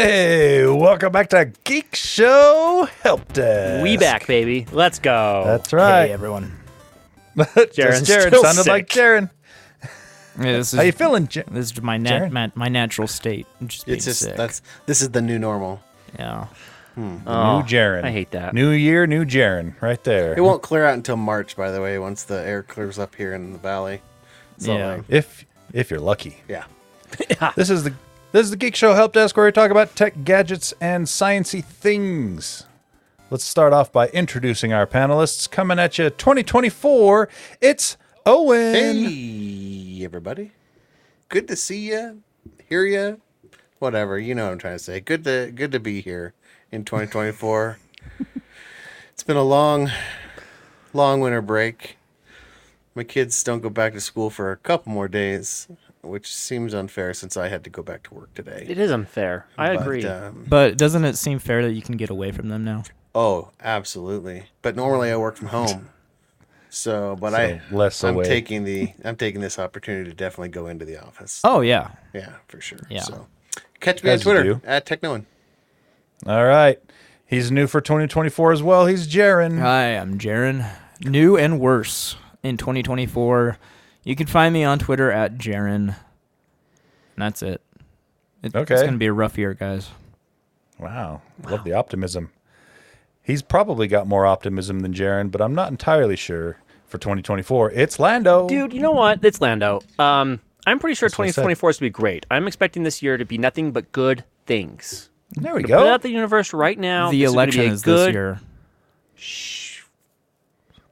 Hey, welcome back to Geek Show Help Desk. We back, baby. Let's go. That's right. Hey everyone. Just Jaren's Jaren still sounded like sick. Jaren. Yeah, this is How you feeling, J- this is my nat, my, my natural state. I'm just being It's just sick. that's this is the new normal. yeah. Hmm. Oh, new Jaren. I hate that. New year, new Jaren, right there. It won't clear out until March, by the way, once the air clears up here in the valley. So, Yeah. like, if if you're lucky. yeah. This is the this is the Geek Show Help Desk where we talk about tech gadgets and sciency things. Let's start off by introducing our panelists. Coming at you 2024, it's Owen. Hey, everybody. Good to see you, hear you, whatever. You know what I'm trying to say. Good to good to be here in 2024. it's been a long, long winter break. My kids don't go back to school for a couple more days, which seems unfair since I had to go back to work today. It is unfair. I But, agree. um, But doesn't it seem fair that you can get away from them now? Oh, absolutely. But normally I work from home. So, but So I less I'm away. taking the I'm taking this opportunity to definitely go into the office. Oh yeah. Yeah, for sure. Yeah. So, catch me on As you Twitter do. at Technoan. All right. He's new for 2024 as well. He's Jaren. Hi, I'm Jaren. New and worse in 2024. You can find me on Twitter at Jaren. And that's it. It- Okay. It's gonna be a rough year, guys. Wow. Love the optimism. He's probably got more optimism than Jaren, but I'm not entirely sure for 2024. It's Lando. Dude, you know what? It's Lando. Um, I'm pretty sure That's what I said. 2024 is going to be great. I'm expecting this year to be nothing but good things. There we Put it out the universe right now. the This gonna election be a is good, this year.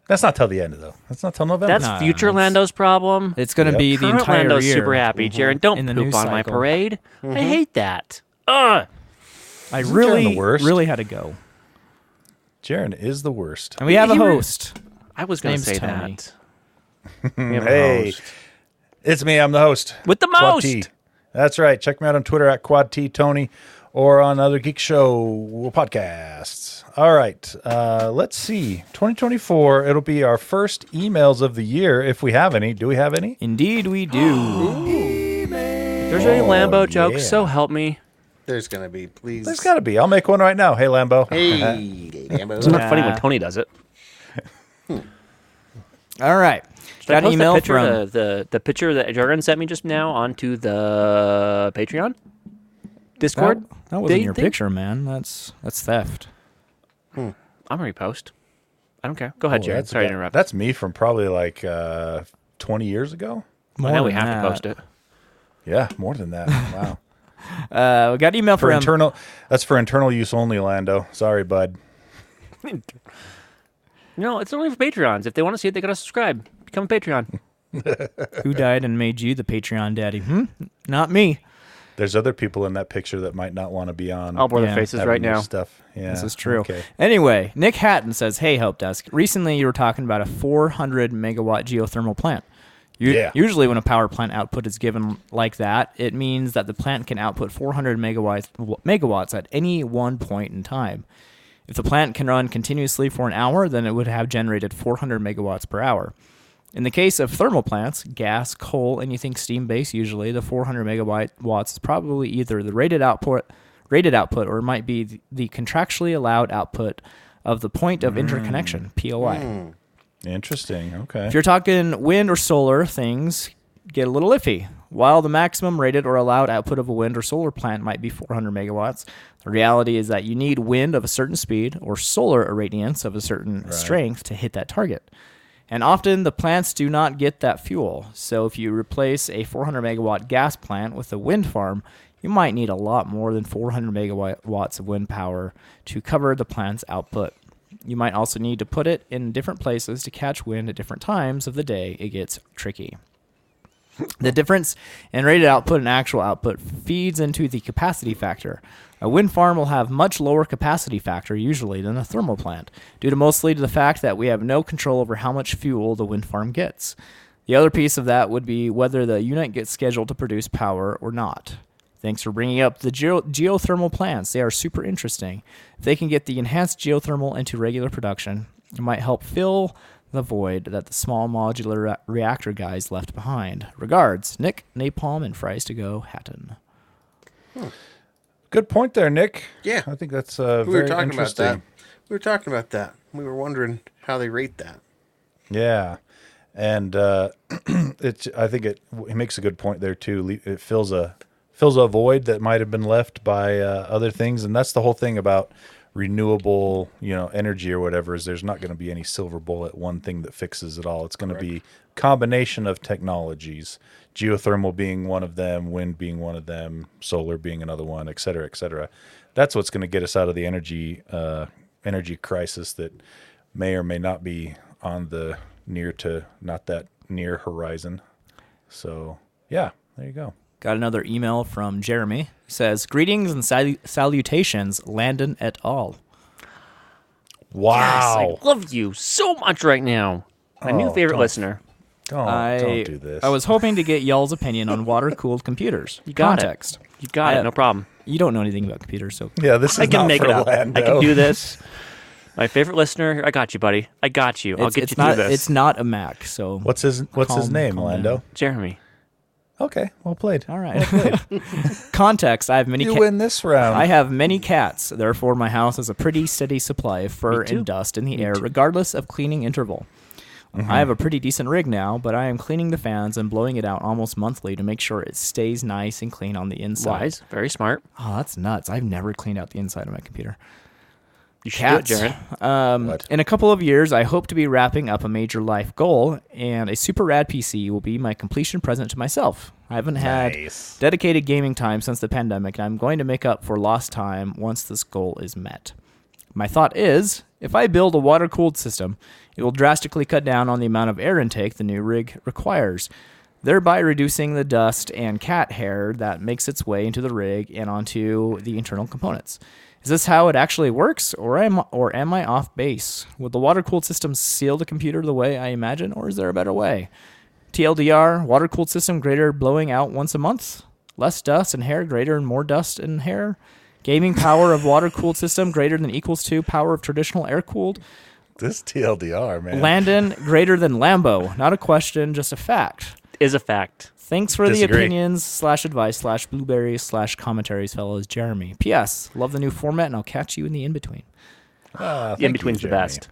That's not till the end, though. That's not till November. That's Nah, future it's- Lando's problem. It's gonna Yep. be the Current entire Lando's year. super happy. Mm-hmm. Jared, don't In the poop news on my cycle. parade. I mm-hmm. hate that. Ugh. I Isn't really, the worst? really had to go. Jaren is the worst. And we have a He re- host. I was going to name's say Tony. that. We have a Hey, host. it's me. I'm the host. With the Quad most. T. That's right. Check me out on Twitter at Quad T Tony or on other Geek Show podcasts. All right. Uh, let's see. 2024, it'll be our first emails of the year if we have any. Do we have any? Indeed, we do. If there's any Lambo jokes, yeah. so help me. There's gonna be please. There's got to be. I'll make one right now. Hey, Lambo. Hey, Lambo. It's not funny when Tony does it. All right. Should I Got an post email that picture, from. the, the the picture that Jordan sent me just now onto the Patreon Discord. That, that wasn't They your think- picture, man. That's that's theft. I'm gonna repost. I don't care. Go ahead, Oh, Jared. that's Sorry to interrupt. That's me from probably like uh, 20 years ago. Well, now we than have to post it. Yeah, more than that. Wow. Uh, we got an email for from internal, that's for internal use only, Lando. Sorry, bud. No, it's only for Patreons. If they want to see it, they gotta subscribe. Become a Patreon. who died and made you the Patreon daddy. Hmm? Not me. There's other people in that picture that might not want to be on. I'll blur Yeah. their faces right now. Stuff. Yeah, This is true. Okay. Anyway, Nick Hatton says, "Hey, Help Desk. Recently, you were talking about a 400 megawatt geothermal plant. U- Yeah. Usually, when a power plant output is given like that, it means that the plant can output 400 megawatts megawatts at any one point in time. If the plant can run continuously for an hour, then it would have generated 400 megawatts per hour." In the case of thermal plants, gas, coal, anything steam based, usually the 400 megawatt watts is probably either the rated output, rated output, or it might be the, the contractually allowed output of the point of interconnection mm. (POI). Hmm. Interesting. Okay. If you're talking wind or solar, things get a little iffy. While the maximum rated or allowed output of a wind or solar plant might be 400 megawatts, the reality is that you need wind of a certain speed or solar irradiance of a certain strength to hit that target. And often the plants do not get that fuel. So if you replace a 400 megawatt gas plant with a wind farm, you might need a lot more than 400 megawatts of wind power to cover the plant's output. You might also need to put it in different places to catch wind at different times of the day. It gets tricky. The difference in rated output and actual output feeds into the capacity factor. A wind farm will have much lower capacity factor usually than a thermal plant, due to mostly to the fact that we have no control over how much fuel the wind farm gets. The other piece of that would be whether the unit gets scheduled to produce power or not. Thanks for bringing up the geo- geothermal plants. They are super interesting. If they can get the enhanced geothermal into regular production, it might help fill the void that the small modular re- reactor guys left behind. Regards, Nick, Napalm, and Fries to Go Hatton. Hmm. Good point there, Nick. Yeah. I think that's uh, we very were talking about interesting. that. We were talking about that. We were wondering how they rate that. Yeah, and uh, it's. I think it, it makes a good point there too. It fills a fills a void that might have been left by uh, other things, and that's the whole thing about renewable, you know, energy or whatever. Is there's not going to be any silver bullet, one thing that fixes it all. It's going to be combination of technologies. Geothermal being one of them, wind being one of them, solar being another one, et cetera, et cetera. That's what's going to get us out of the energy uh, energy crisis that may or may not be on the near to not that near horizon. So yeah, there you go. Got another email from Jeremy. He says, "Greetings and sal- salutations, Landon et al." Wow. Yes, I love you so much right now. My new Oh, favorite don't- listener. Don't, I don't do this. I was hoping to get y'all's opinion on water-cooled computers. You got Context. it. You got I- it. No problem. You don't know anything about computers, so yeah, this is I can not make for it up. I can do this. My favorite listener. I got you, buddy. I got you. I'll it's, get it's you not through this. it's not a Mac. So What's his What's his name, calm Lando? down. Jeremy. Okay, well played. all right. Context. I have many. You ca- win this round. I have many cats, therefore my house has a pretty steady supply of fur and dust in the air, regardless of cleaning interval. Mm-hmm. I have a pretty decent rig now, but I am cleaning the fans and blowing it out almost monthly to make sure it stays nice and clean on the inside. Wise. Very smart. Oh, that's nuts! I've never cleaned out the inside of my computer. You should Cats. do it, Jared. Um, in a couple of years, I hope to be wrapping up a major life goal, and a super rad PC will be my completion present to myself. I haven't had Nice. dedicated gaming time since the pandemic, and I'm going to make up for lost time once this goal is met. My thought is if I build a water cooled system, it will drastically cut down on the amount of air intake the new rig requires, thereby reducing the dust and cat hair that makes its way into the rig and onto the internal components. Is this how it actually works, or am, or am I off base? Would the water cooled system seal the computer the way I imagine, or is there a better way? TLDR, water cooled system greater blowing out once a month. Less dust and hair, greater and more dust and hair. Gaming power of water cooled system greater than equals to power of traditional air cooled. This TLDR, man. Landon greater than Lambo. Not a question, just a fact. Is a fact. Thanks for Disagree. the opinions slash advice slash blueberries slash commentaries, fellows. Jeremy. P.S. Love the new format, and I'll catch you in the in between. Ah, in between's the best.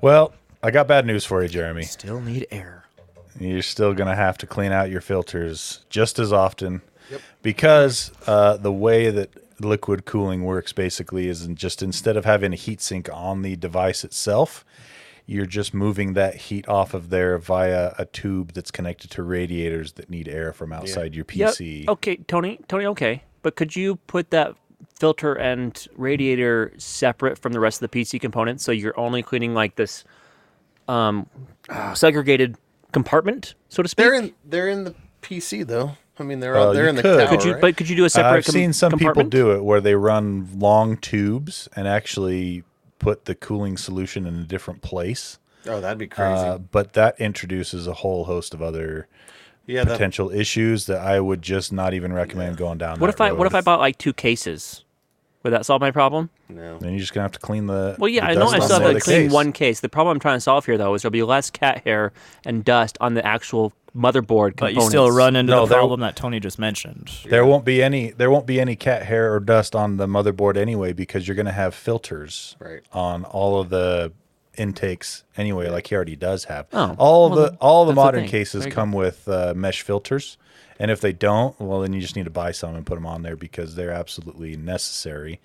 Well, I got bad news for you, Jeremy. Still need air. You're still going to have to clean out your filters just as often because uh, the way that liquid cooling works basically is in just instead of having a heat sink on the device itself, you're just moving that heat off of there via a tube that's connected to radiators that need air from outside your Yep. PC. Okay, Tony. Tony. Okay, but could you put that filter and radiator separate from the rest of the PC components so you're only cleaning like this um, uh, segregated compartment, so to speak? They're in they're in the PC though. I mean they're Well, all, they're you in the could. tower. could you? right? But could you do a separate? I've com- seen some people do it where they run long tubes and actually put the cooling solution in a different place. oh, that'd be crazy. Uh, but that introduces a whole host of other yeah, that, potential issues that I would just not even recommend going down. What that if I? What if I bought like two cases? Would that solve my problem? no. Then you're just gonna have to clean the. Well, yeah, the I know I off still the have to clean case. one case. The problem I'm trying to solve here, though, is there'll be less cat hair and dust on the actual motherboard But components. you still run into No, the there- problem that Tony just mentioned. There won't be any. There won't be any cat hair or dust on the motherboard anyway because you're gonna have filters Right. on all of the intakes anyway, like he already does have. Oh, all well, the all the that's the modern cases come with uh, mesh filters, and if they don't, well, then you just need to buy some and put them on there because they're absolutely necessary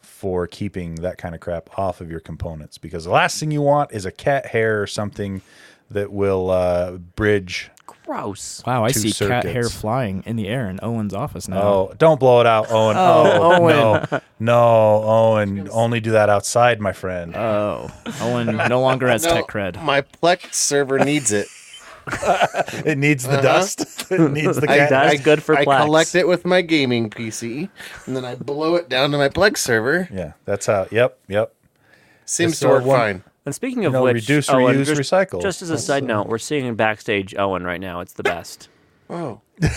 for keeping that kind of crap off of your components. Because the last thing you want is a cat hair or something that will uh, bridge. gross. Wow, I Two see cat hair flying in the air in Owen's office now. Oh, don't blow it out, Owen. Oh, Oh, Owen. no, no, Owen. Only do that outside, my friend. Oh, Owen no longer has No, tech cred. My Plex server needs it. it needs the dust. it needs the I, cat. That's I- good for I Plex. collect it with my gaming PC, and then I blow it down to my Plex server. yeah, that's how. Yep, yep. Seems to work one- fine. And speaking of know, which, reduce, Owen, reuse, just, recycle. Just as a That's, side uh, note, we're seeing backstage Owen right now. It's the best. Oh.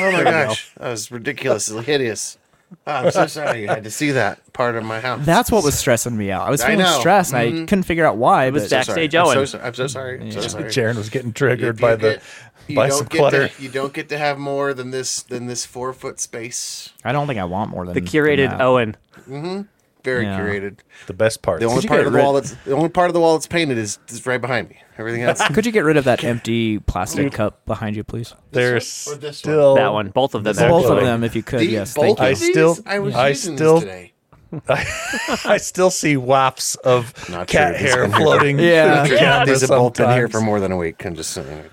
Oh my gosh. That was ridiculously hideous. Oh, I'm so sorry you had to see that part of my house. That's what was stressing me out. I was I feeling know. stressed, and I mm-hmm. couldn't figure out why. It was but back- Backstage I'm Owen. so, sorry. I'm so sorry. I'm so sorry. Jaren was getting triggered You by the it. You Buy don't some get clutter. To, you don't get to have more than this than this four foot space. I don't think I want more than The than curated that. Owen. Mm-hmm. Very Yeah. curated. The best part. The only part of the rid- wall that's the only part of the wall that's painted is, is right behind me. Everything else. Could you get rid of that empty plastic cup behind you, please? There's one one? still That one. Both of them. Both of them, if you could. The- yes, both thank you. I of these? still- I was I using still- this today. I still see wafts of Not cat true. Hair floating. Yeah. through the camera These have both been here for more than a week. I'm just saying.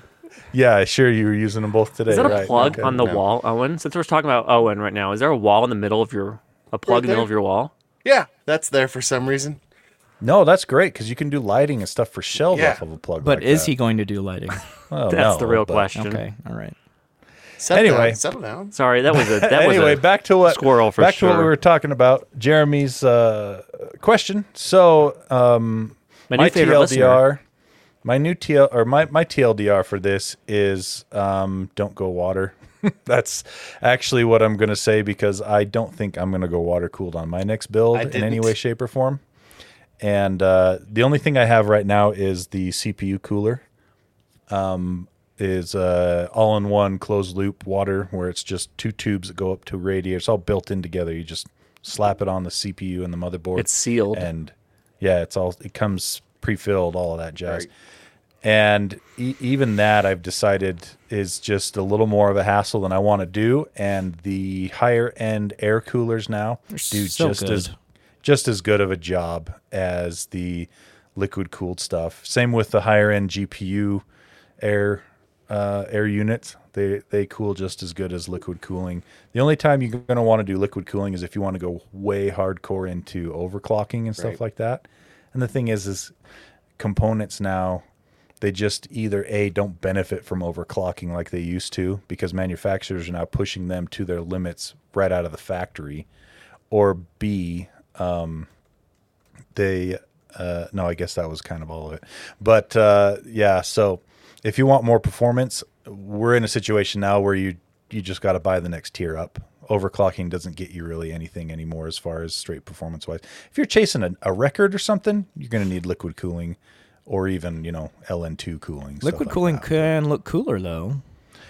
Yeah, sure. You were using them both today. Is that a right? plug Okay. on the No. wall, Owen? Since we're talking about Owen right now, is there a wall in the middle of your a plug in the middle of your wall? Yeah, that's there for some reason. No, that's great because you can do lighting and stuff for shelves Yeah. off of a plug. But like is that. he going to do lighting? Well, That's no, the real but- question. Okay, all right. Settle Anyway. down, settle down. Sorry, that was a that anyway, was a back to what squirrel for back to what we were talking about. Jeremy's uh, question. So, um, my new my favorite listener. TLDR, my new TL or my my TLDR for this is um, don't go water. That's actually what I'm going to say because I don't think I'm going to go water cooled on my next build in any way, shape, or form. And uh, the only thing I have right now is the CPU cooler. Um, is uh, all in one closed loop water where it's just two tubes that go up to a radiator. It's all built in together. You just slap it on the CPU and the motherboard. It's sealed. and yeah, it's all it comes pre-filled, all of that jazz. Right. And e- even that, I've decided is just a little more of a hassle than I want to do. And the higher end air coolers now do so just as good. just as good of a job as the liquid cooled stuff. Same with the higher end GPU air uh, air units. They they cool just as good as liquid cooling. The only time you're going to want to do liquid cooling is if you want to go way hardcore into overclocking and stuff Right. like that. And the thing is, is components now they just either a don't benefit from overclocking like they used to because manufacturers are now pushing them to their limits right out of the factory, or b um, they uh, no, I guess that was kind of all of it. But uh, yeah, so if you want more performance, we're in a situation now where you you just got to buy the next tier up. Overclocking doesn't get you really anything anymore as far as straight performance wise. If you're chasing a, a record or something, you're going to need liquid cooling or even you know LN2 cooling. Liquid like cooling that. can look cooler though.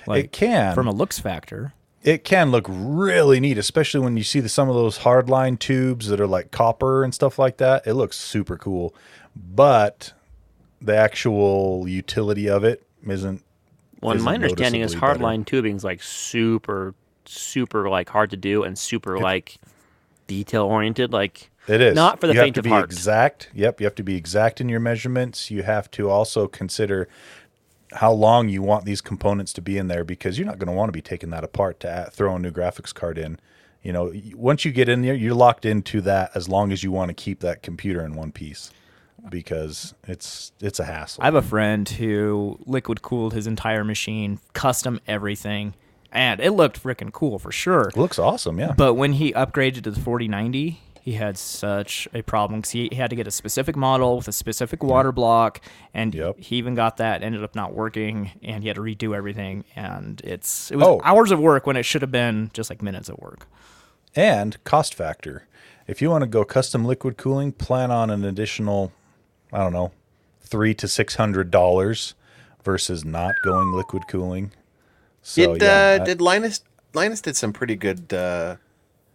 it can from a looks factor. it can look really neat, especially when you see the, some of those hardline tubes that are like copper and stuff like that. It looks super cool, but the actual utility of it isn't. Well, isn't my understanding is hardline tubing is like super, super like hard to do and super like detail oriented. Like It is not for the you have faint to of be heart. Exact. Yep, you have to be exact in your measurements. You have to also consider how long you want these components to be in there because you're not going to want to be taking that apart to add, throw a new graphics card in. You know, once you get in there, you're locked into that as long as you want to keep that computer in one piece because it's it's a hassle. I have a friend who liquid cooled his entire machine, custom everything, and it looked freaking cool for sure. it looks awesome, yeah. But when he upgraded to the 4090, he had such a problem because he, he had to get a specific model with a specific water block, and Yep. he even got that. Ended up not working, and he had to redo everything. And it's it was Oh. hours of work when it should have been just like minutes of work. and cost factor. If you want to go custom liquid cooling, plan on an additional, I don't know, three to six hundred dollars versus not going liquid cooling. So did yeah, uh, I- did Linus Linus did some pretty good uh,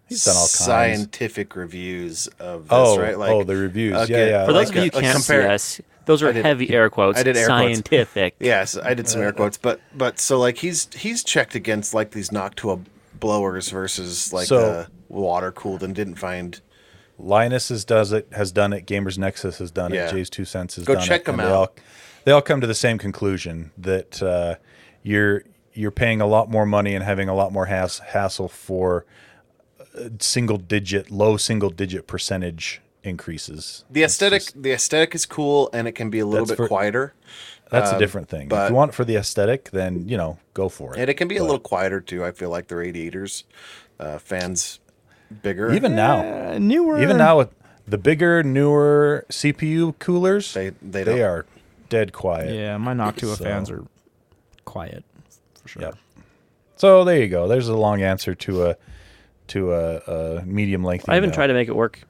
He's done all kinds. scientific reviews of this, Oh, right? oh, the reviews. Yeah, yeah. for those like of you who can't compare- see us, those are did- heavy air quotes. I did air quotes. scientific. Yes, I did some air quotes, but but so like he's he's checked against like these Noctua blowers versus like So- uh, water cooled and didn't find. Linus has does it has done it. Gamers Nexus has done Yeah. it. JayzTwoCents has Go done check it. them and They out. all, they all come to the same conclusion that uh, you're you're paying a lot more money and having a lot more hass- hassle for uh, single digit, low single digit percentage increases. The aesthetic just- the aesthetic is cool and it can be a little bit for- quieter. that's a um, different thing. if you want it for the aesthetic, then you know go for it. And it can be a little quieter too. I feel like the radiators uh, fans bigger. even now. Uh, newer, Even now with the bigger, newer CPU coolers, They- they they are dead quiet. Yeah, my Noctua So- fans are quiet for sure. Yep. So there you go. There's a long answer to a to a, a medium length. I even email. tried to make it work,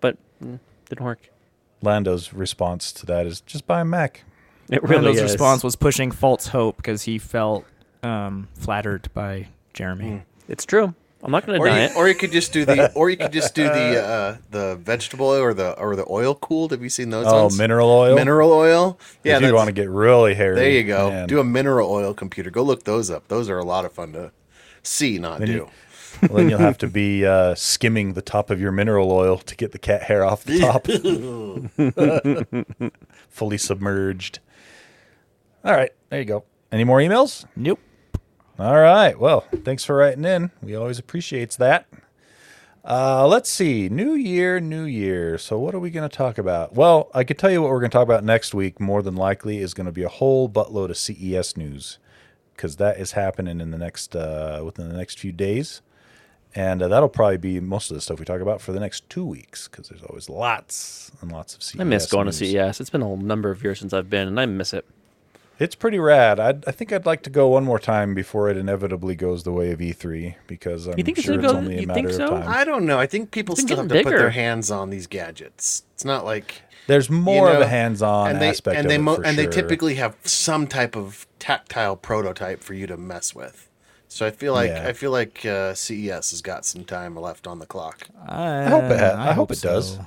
but mm, didn't work. Lando's response to that is just buy a Mac. It really Rando's is. response was pushing false hope because he felt um, flattered by Jeremy. It's true. I'm not going to Or deny you, it. or you could just do the, or you could just do the, uh, the vegetable oil or the or the oil cooled. Have you seen those? Oh, ones? mineral oil. Mineral oil. Yeah, Yeah, you want to get really hairy. There you go. man. Do a mineral oil computer. Go look those up. Those are a lot of fun to see, not Then do. you- well, then you'll have to be uh, skimming the top of your mineral oil to get the cat hair off the top. Fully submerged. All right, there you go. Any more emails? Nope. All right. Well, thanks for writing in. We always appreciates that. Uh, let's see. New year, new year. So what are we going to talk about? Well, I could tell you what we're going to talk about next week. More than likely, is going to be a whole buttload of CES news because that is happening in the next uh, within the next few days, and uh, that'll probably be most of the stuff we talk about for the next two weeks because there's always lots and lots of CES. I miss going to. CES. It's been a number of years since I've been, and I miss it. It's pretty rad. I'd, I think I'd like to go one more time before it inevitably goes the way of E3 because I'm You think sure gonna it's go- only a you matter think of time. I don't know. I think people It's still have to getting put their hands on these gadgets. It's not like There's more of know, a hands-on and they aspect and of they it mo- for and sure. they typically have some type of tactile prototype for you to mess with. So I feel like Yeah. I feel like uh, CES has got some time left on the clock. I, hope it ha- I hope it does.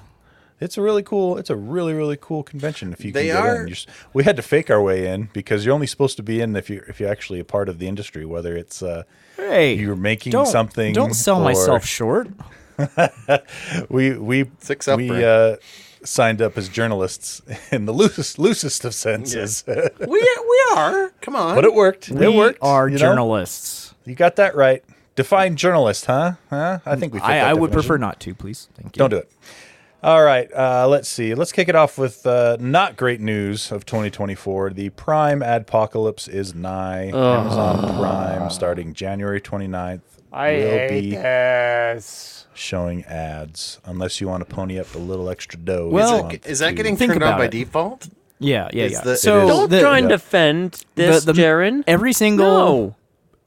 It's a really cool. It's a really really cool convention. If you can get are- in, You're we had to fake our way in because you're only supposed to be in if you if you're actually a part of the industry. Whether it's uh, Hey, you're making don't, something. Don't sell or- myself short. We we Six up, we uh, signed up as journalists in the loosest loosest of senses, we we are. Come on. but it worked. We it worked. are you know? Journalists. You got that right. Define journalist, huh? Huh? I think we. I, I would prefer not to, please. Thank you. Don't do it. All right. Uh, let's see. Let's kick it off with uh, not great news of 2024. The Prime adpocalypse is nigh. Amazon Prime, starting January 29th, I will be this. showing ads unless you want to pony up a little extra dough. Well- this is, it, is that getting Think turned on by it. default? Yeah, yeah, Is yeah. the- so It is. Don't the, try and yeah. defend this, the- Jaren. every single No.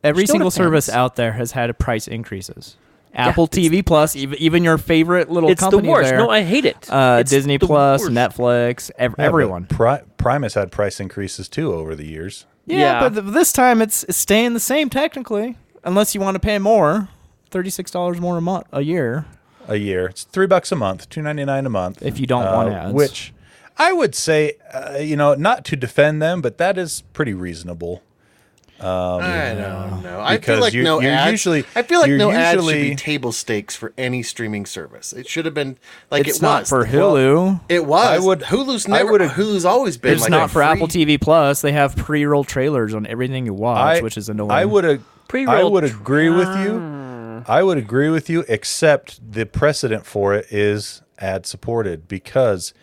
Every Just don't single offend. service out there has had price increases. Apple TV Plus, even even your favorite little It's the company worst. there, No, I hate it. uh, It's Disney the Plus, worst. Netflix, ev- Yeah, but everyone. Pri- Prime has had price increases too over the years. Yeah, Yeah. but th- this time it's, it's staying the same technically, unless you want to pay more, thirty six dollars more a month a year. A year. It's three bucks a month, two ninety nine a month. If you don't want ads. which I would say, uh, you know, not to defend them, but that is pretty reasonable. Um, I don't know. I feel like you're- no you're ads. usually- I feel like you're no ads should be table stakes for any streaming service. It should have been like it's it not was for Well, Hulu. It was. I would- Hulu's I never. would- Hulu's always been. it's like not for free- Apple TV Plus. They have pre-roll trailers on everything you watch, I, which is annoying. I would. ag- I Pre-rolled would agree with you. Ah. I would agree with you, except the precedent for it is ad supported because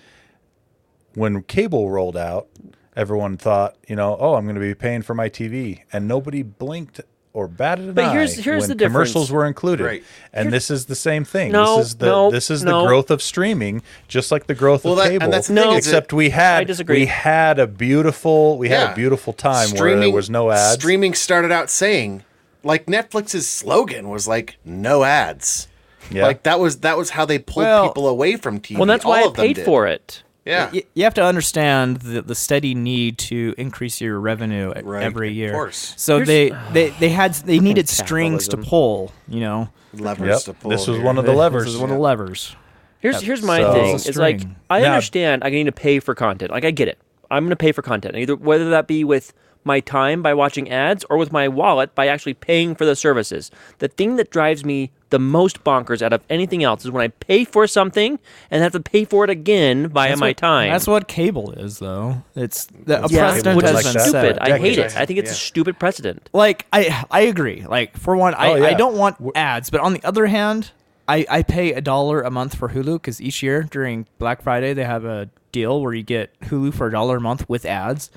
when cable rolled out, everyone thought, you know, oh, I'm going to be paying for my TV, and nobody blinked or batted an But eye here's- here's when the difference. commercials were included. Right. And this is the same thing. No, this is the no, this is the growth of streaming, just like the growth Well, of that- and cable. that's No. except we had I disagree. we had a beautiful we had a beautiful time where there was no ads. Streaming started out saying, like Netflix's slogan was like no ads. Yeah. Like that was that was how they pulled Well- people away from TV. well, that's why All I paid did. for it. Yeah. Y- you have to understand the, the steady need to increase your revenue Right, every year. of course. So Here's- they, they they had they needed strings to pull. You know, Levers Yep. to pull. This was one of the levers. This was one of the levers. Here's here's my So- thing. It's like. I Now- understand I need to pay for content. Like I get it. I'm going to pay for content. Either whether that be with my time by watching ads or with my wallet by actually paying for the services. The thing that drives me the most bonkers out of anything else is when I pay for something and have to pay for it again via That's my what- time. That's what cable is, though. It's the, a That's yeah, precedent which is like been that stupid. I hate it. I think it's a stupid precedent. Like I I agree. Like for one, I, Oh, yeah. I don't want ads, but on the other hand, I, I pay a dollar a month for Hulu because each year during Black Friday they have a deal where you get Hulu for a dollar a month with ads,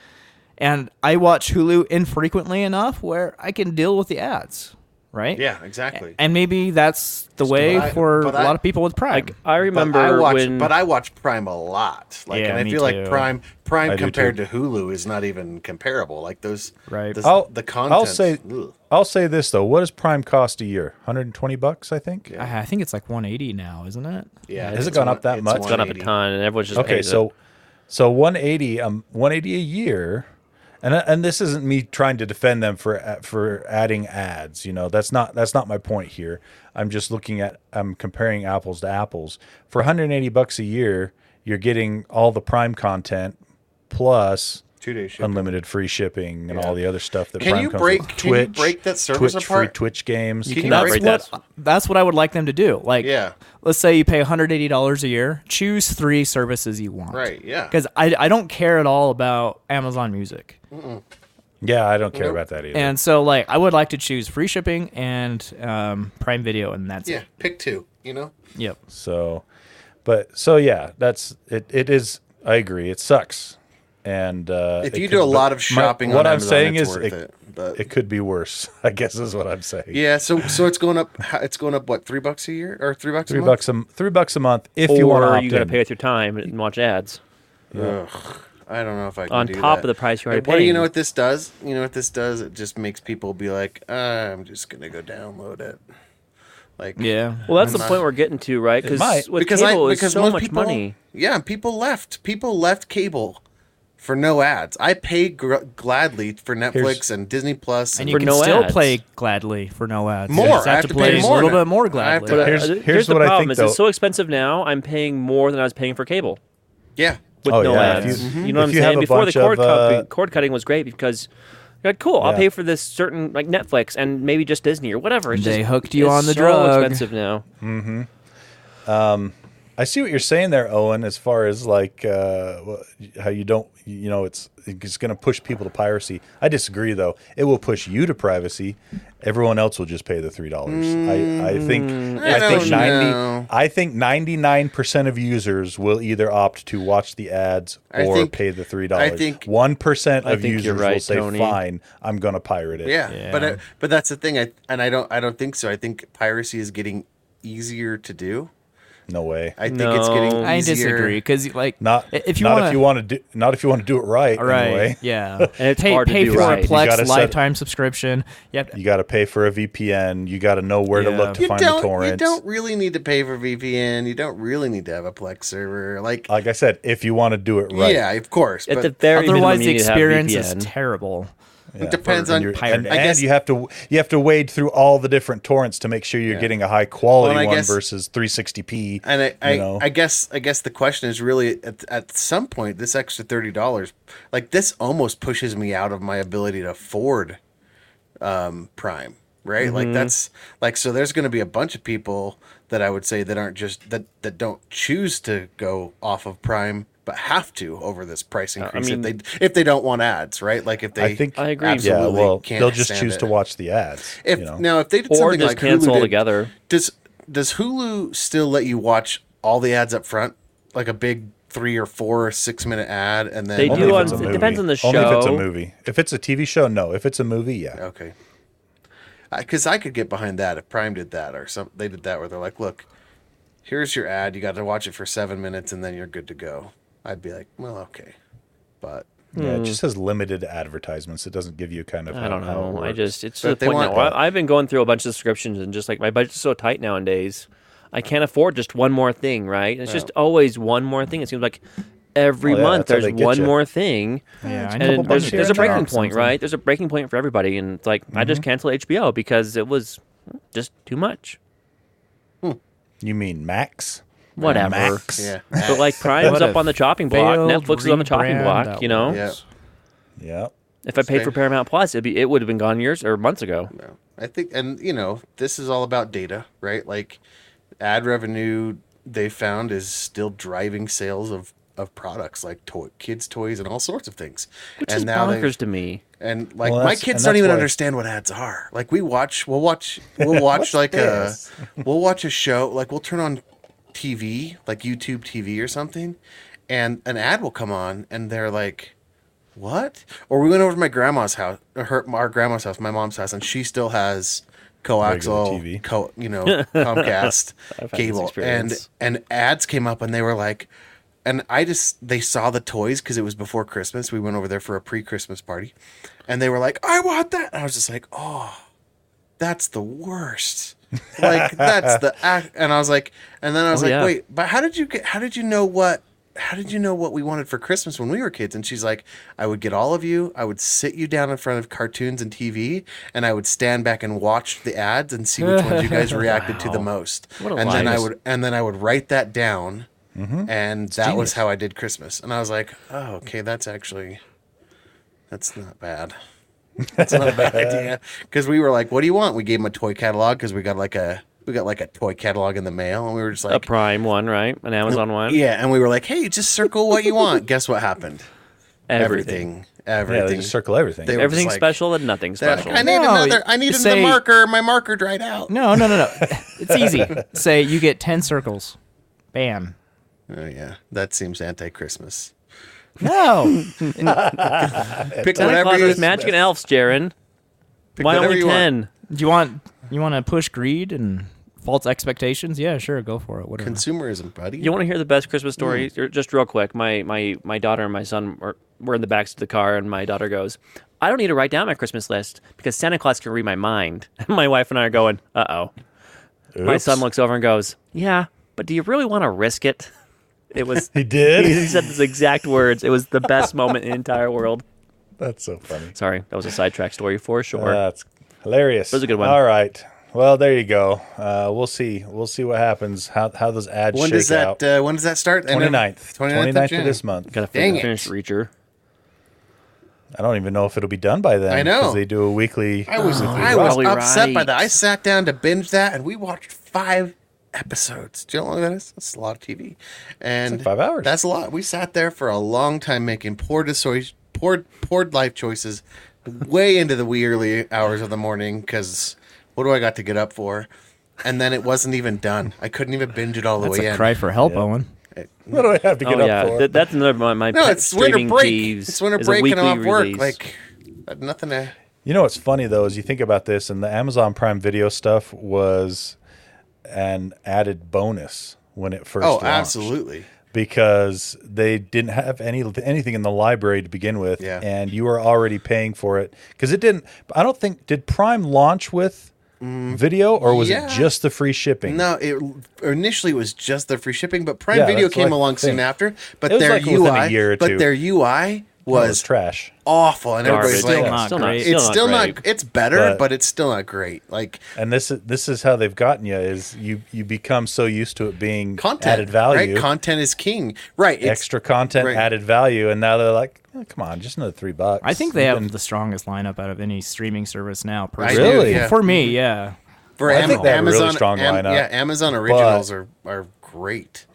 and I watch Hulu infrequently enough where I can deal with the ads, right? Yeah, exactly. And maybe that's the way I- for a lot of people with Prime. Like I remember but I watch, when but I watch Prime a lot. Like, Yeah, and I me feel too. like Prime, Prime I compared to Hulu is not even comparable. Like those, Right. The, I'll, the content. I'll say ugh. I'll say this though. What does Prime cost a year? 120 bucks, I think. I, I think it's like 180 now, isn't it? yeah, Has it it's gone one- up that it's much? it's gone up a ton and everyone's just Okay, so it. So 180, um, 180 a year, and and this isn't me trying to defend them for uh, for adding ads. You know, that's not that's not my point here. I'm just looking at I'm comparing apples to apples. For 180 bucks a year, you're getting all the Prime content plus Two days shipping. unlimited free shipping and Yeah. all the other stuff that Can Prime you comes break- with. can you break that service Twitch, apart? Free Twitch games. Can you That's break what that? that's what I would like them to do. Like, Yeah. let's say you pay 180 dollars a year. Choose three services you want. Right, yeah. Because I I don't care at all about Amazon Music, Yeah, I don't care Nope. about that either. and so like I would like to choose free shipping and um, Prime Video, and that's Yeah, it. pick two. You know. Yep. So, but so yeah, that's it. It is. I agree. It sucks. And uh, If it you could- do a lot of my- shopping, what on I'm Amazon, saying it's is it, it. But it could be worse. I guess is what I'm saying. yeah, so so it's going up. It's going up. What three bucks a year or three bucks? three a bucks a three bucks a month if you want to you got to pay with your time and watch ads Ugh, I don't know if I can on do top that. of the price you're already What do paying. you know what this does? You know what this does? It just makes people be like, uh, I'm just gonna go download it. Like Yeah. well, that's I'm the not- point we're getting to, right? Because might. with because cable I is because so much people, money. Yeah, people left. People left cable for no ads. I pay gr- gladly for Netflix and Disney Plus And and, you For can no still ads. play gladly for no ads. More. You just I have, have to to play pay a little now. bit more I have gladly. to- But uh, Here's- here's the what I problem think, is it's so expensive now. I'm paying more than I was paying for cable yeah. with Oh, no yeah, ads. you- You, know what if I'm saying? Before the cord, of, cutting- uh, cord cutting was great because you're like, cool, I'll pay for this certain like Netflix and maybe just Disney or whatever. It's They just, hooked you it's on the so drug. expensive now. I see what you're saying there, Owen. As far as like uh, how you don't, you know, it's it's going to push people to piracy. I disagree, though. It will push you to privacy. Everyone else will just pay the three dollars. I, I think I I, think ninety. know. I think ninety nine percent of users will either opt to watch the ads or think- pay the three dollars. I think- one percent of think you're users will say, Tony. "Fine, I'm going to pirate it." Yeah, Yeah. but I, but that's the thing. I and I don't I don't think so. I think piracy is getting easier to do. No way. I think it's getting. No. I disagree because like Not if you not want if you want to do not if you want to do it right. right Anyway. yeah And it's pay, hard to do for right. a You Plex gotta set- lifetime subscription. Yep. You got to pay for a VPN. You got to know where to look to You find don't. You don't really need to pay for VPN. You don't really need to have a Plex server. Like, Like I said, if you want to do it right. yeah, of course. At But the very Otherwise, minimum, the you need to have experience is terrible. Yeah, It depends for- on- and you're- pirate. and, I and you have to you have to wade through all the different torrents to make sure you're getting a high quality Well, one guess- versus 360p. and I, I, you know? I guess I guess the question is really at, at some point this extra thirty dollars, like this, almost pushes me out of my ability to afford um, Prime. Right, Mm-hmm. like that's like so. There's going to be a bunch of people that I would say that aren't just that that don't choose to go off of Prime, but have to over this price increase mean- if they if they don't want ads, right? Like if they, I think I agree. Yeah, absolutely well, can't they'll just choose it. to watch the ads. If you know? now if they did or something just like cancel Hulu did, does does Hulu still let you watch all the ads up front, like a big three or four or six minute ad, and then They do on- it depends on the Only if it's a movie. If it's a TV show, no. If it's a movie, yeah. Okay. Because I could get behind that if Prime did that or some they did that where they're like, look, here's your ad. You got to watch it for seven minutes and then you're good to go. I'd be like, well, okay, but Yeah, it just has limited advertisements. It doesn't give you kind of. Hmm. I don't how- how it know. I just it's But to if the they point want- now. I, I've been going through a bunch of subscriptions and just like my budget's so tight nowadays, I can't afford just one more thing. Right? It's just always one more thing. It seems like every Oh, yeah, month that's how there's get one you. more thing, Yeah, I and know. couple there's, bucks there's a breaking and there. point, right? There's a breaking point for everybody, and it's like I Mm-hmm. just canceled HBO because it was just too much. You mean Max? Whatever. Max. yeah. But like Prime's What up on the chopping block. Netflix is on the chopping block. You know, Yeah. was. Yeah. if I paid Fair. for Paramount Plus, it'd be it would have been gone years or months ago. No. I think, and you know, this is all about data, right? Like, ad revenue they found is still driving sales of of products like toy, kids' toys and all sorts of things. Which and is now they bonkers to me. and like Well, my kids don't even why- understand what ads are. Like we watch, we'll watch, we'll watch like uh, this? a, we'll watch a show. Like we'll turn on TV, like YouTube TV or something, and an ad will come on, and they're like, "What?" Or we went over to my grandma's house, her our grandma's house, my mom's house, and she still has coaxial, TV. co, you know, Comcast I've had this cable, and and ads came up, and they were like. And I just they saw the toys because it was before Christmas. We went over there for a pre-Christmas party, and they were like, "I want that." And I was just like, "Oh, that's the worst." Like that's the act. And I was like, and then I was Oh, like, yeah. "Wait, but how did you get? How did you know what how did you know what we wanted for Christmas when we were kids? And she's like, I would get all of you, I would sit you down in front of cartoons and TV, and I would stand back and watch the ads and see which ones you guys reacted to the most. What a and then I would and then I would write that down. Mm-hmm. And that genius. was how I did Christmas. And I was like, oh, okay, that's actually that's not bad. That's not a bad idea. Because we were like, "What do you want?" We gave him a toy catalog because we got like a we got like a toy catalog in the mail, and we were just like A Prime one, right? An Amazon one. "Yeah," and we were like, "Hey, just circle what you want." Guess what happened? Everything. Everything, Yeah, they everything. just circle everything. They Everything like- special and nothing special. like, I need No, another. I need say- another marker. My marker dried out. No, no, no, no. it's easy. Say you get 10 circles. Bam. Oh yeah, that seems anti-Christmas. No. Pick Santa whatever Claus you is magic and elves, Jaren. pick Why whatever only you want. ten? Do you want you want to push greed and false expectations? Yeah, sure, go for it. Whatever. Consumerism, buddy. You want to hear the best Christmas story? Or Just real quick. My my my daughter and my son were, were in the backs of the car, and my daughter goes, "I don't need to write down my Christmas list because Santa Claus can read my mind." my wife and I are going, "Uh oh." My Oops. son looks over and goes, "Yeah, but do you really want to risk it?" It was. He did. he said those exact words. It was the best moment in the entire world. That's so funny. Sorry, that was a sidetrack story for sure. That's hilarious. That was a good one. All right. Well, there you go. Uh, we'll see. We'll see what happens. How how those ads when shake does that? out. Uh, when does that start? End of- 29th. 29th, 29th, of of this month. Gotta finish, finish Reacher. I don't even know if it'll be done by then. I know. because they do a weekly. I was weekly I was probably upset by that. I sat down to binge that, and we watched five episodes. Do you know how long that is? That's a lot of TV. And like five hours. That's a lot. We sat there for a long time making poor decisions, poor poor life choices, way into the wee early hours of the morning. Because what do I got to get up for? And then it wasn't even done. I couldn't even binge it all the That's way a in. cry for help, Owen. What do I have to get Oh up yeah, for? Th- that's another one. My No, it's winter break. It's winter break, and I'm off work. Like, nothing to. You know what's funny though is you think about this, and the Amazon Prime Video stuff was an added bonus when it first. Oh, launched. absolutely. because they didn't have any anything in the library to begin with, Yeah. and you were already paying for it because it didn't. I don't think did Prime launch with video or was Mm, yeah. it just the free shipping? No, it initially it was just the free shipping, but Prime Yeah, Video came along soon after. But their like UI, a year or but their UI was was trash. awful, and Garbage. everybody's Still like, not still great. Not, still it's not still great. not. It's better, But- but, it's still not great. Like And this is this is how they've gotten you is you you become so used to it being content, added value, Right? Content is king. Right. It's, extra content, right. added value, and now they're like, oh, come on, just another three bucks. I think they We've have been- the strongest lineup out of any streaming service now. Personally. Really? yeah. For me, yeah. For Well, I think they have a really Amazon, strong Am- lineup. Yeah, Amazon originals are are great.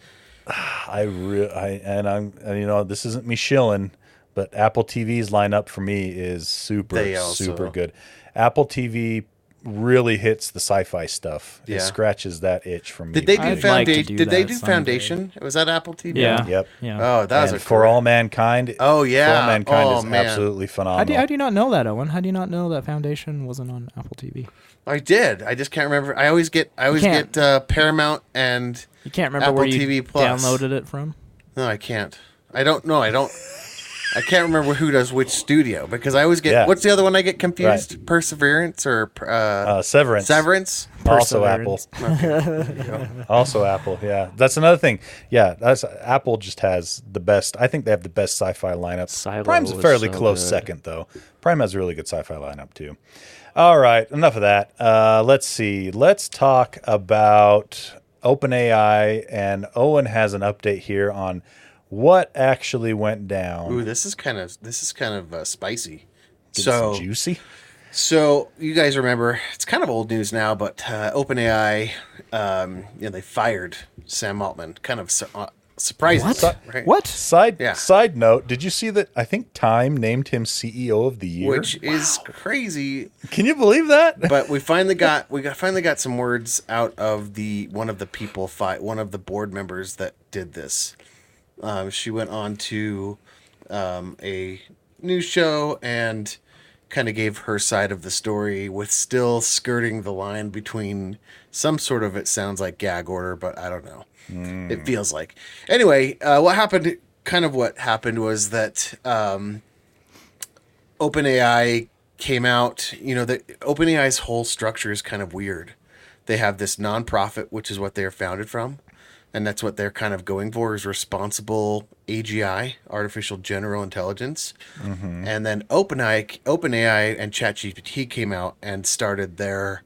I re- I and I'm and, you know this isn't me shilling, but Apple TV's lineup for me is super also- super good. Apple TV really hits the sci-fi stuff. Yeah. It scratches that itch for me. Did they do I'd like foundation? do did they do someday. foundation? Was that Apple TV? Yeah. Yep. Yeah. Oh, that was And a for great- all mankind. Oh, yeah. For yeah. all mankind Oh, is man. absolutely phenomenal. How do, you, how do you not know that, Owen? How do you not know that Foundation wasn't on Apple TV? I did. I just can't remember. I always get. I always get uh, Paramount and. You can't remember Apple where you TV Plus. downloaded it from? No, I can't. I don't know. I don't. I can't remember who does which studio because I always get. Yeah. What's the other one I get confused? Perseverance or uh, uh, Severance. Severance? Also Apple. Perseverance. Also Apple. Yeah, that's another thing. Yeah, that's Apple. Just has the best. I think they have the best sci-fi lineup. Silo Prime's a is fairly so close good. second, though. Prime has a really good sci-fi lineup too. All right, enough of that. Uh, let's see. Let's talk about OpenAI, and Owen has an update here on what actually went down. Ooh, this is kind of this is kind of uh, spicy. Getting So juicy. So you guys remember it's kind of old news now, but uh, OpenAI, um, you know, they fired Sam Altman. Kind of su- uh, surprising, What? right? What? Side Yeah. side note: Did you see that? I think Time named him CEO of the year. Which is crazy. Can you believe that? But we finally got we got finally got some words out of the one of the people fi- one of the board members that did this. Um, she went on to um, a news show and kind of gave her side of the story with still skirting the line between some sort of it sounds like gag order, but I don't know. It feels like. Anyway, uh, what happened? Kind of what happened was that um, OpenAI came out. You know, the OpenAI's whole structure is kind of weird. They have this nonprofit, which is what they are founded from, and that's what they're kind of going for is responsible AGI, artificial general intelligence. Mm-hmm. And then OpenAI, OpenAI and ChatGPT came out and started their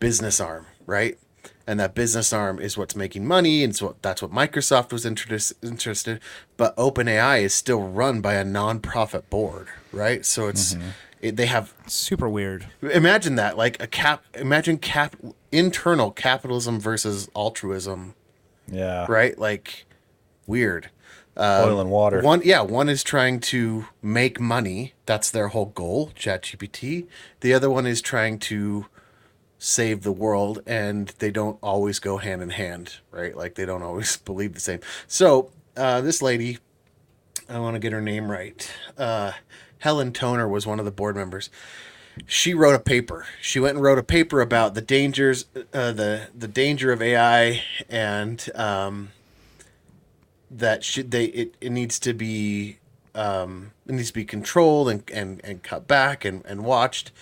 business arm, right? And that business arm is what's making money, and so that's what Microsoft was interest, interested. But OpenAI is still run by a nonprofit board, right? So it's mm-hmm. it, they have Super weird. imagine that like a cap. Imagine cap internal capitalism versus altruism, Yeah. right? Like weird. Oil and water. One, yeah, one is trying to make money. That's their whole goal, ChatGPT. The other one is trying to save the world, and they don't always go hand in hand, right? Like they don't always believe the same. So uh, this lady, I want to get her name right. Uh, Helen Toner was one of the board members. She wrote a paper. She went and wrote a paper about the dangers, uh, the the danger of AI, and um, that should they it, it needs to be um, it needs to be controlled and, and, and cut back and, and watched.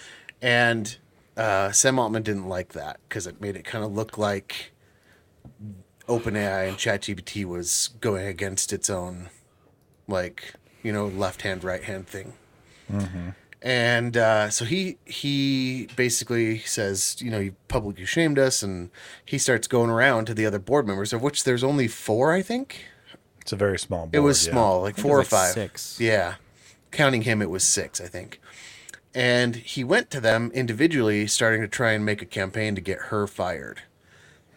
And uh, Sam Altman didn't like that because it made it kind of look like OpenAI and ChatGPT was going against its own like you know left hand right hand thing and uh, so he he basically says, you know, you publicly shamed us, and he starts going around to the other board members, of which there's only four, I think. It's a very small board. It was yeah. small, like four or like five. six. Yeah, counting him, it was six, I think. And he went to them individually, starting to try and make a campaign to get her fired.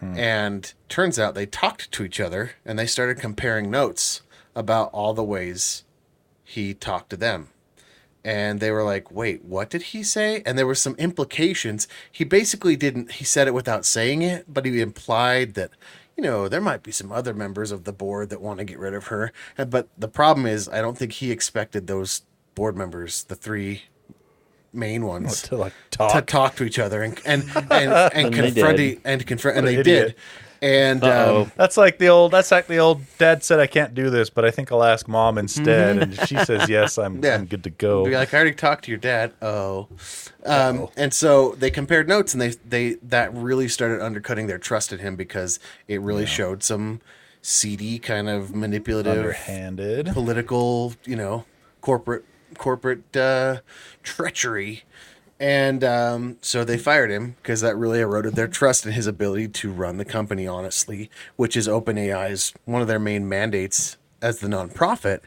And turns out they talked to each other, and they started comparing notes about all the ways he talked to them and they were like, "Wait, what did he say?" And there were some implications. He basically didn't. He said it without saying it, but he implied that, you know, there might be some other members of the board that want to get rid of her. But the problem is, I don't think he expected those board members, the three main ones, to like to talk. talk to each other and and and, and And they confront and confront, and What an they did. And um, That's like the old. That's like the old. Dad said I can't do this, but I think I'll ask mom instead. And she says yes, I'm. Yeah. I'm good to go. Be like, I already talked to your dad. Oh, um, and so they compared notes, and they they that really started undercutting their trust in him because it really showed some seedy kind of manipulative, Underhanded. political, you know, corporate corporate uh, treachery. And um, so they fired him because that really eroded their trust in his ability to run the company honestly, which is OpenAI's one of their main mandates as the nonprofit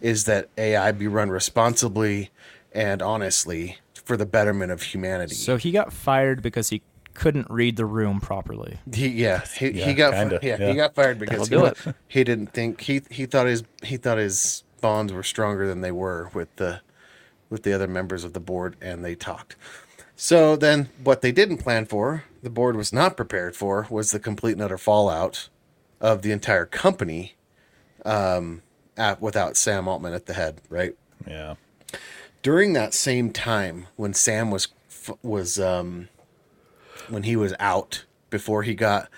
is that AI be run responsibly and honestly for the betterment of humanity. So he got fired because he couldn't read the room properly. He yeah he, Yeah, he got fi- kinda, yeah, yeah. he got fired because he, That'll do wa- he didn't think he he thought his he thought his bonds were stronger than they were with the with the other members of the board and they talked. So then what they didn't plan for, the board was not prepared for, was the complete and utter fallout of the entire company um at, without Sam Altman at the head, right? Yeah. during that same time when Sam was was um when he was out before he got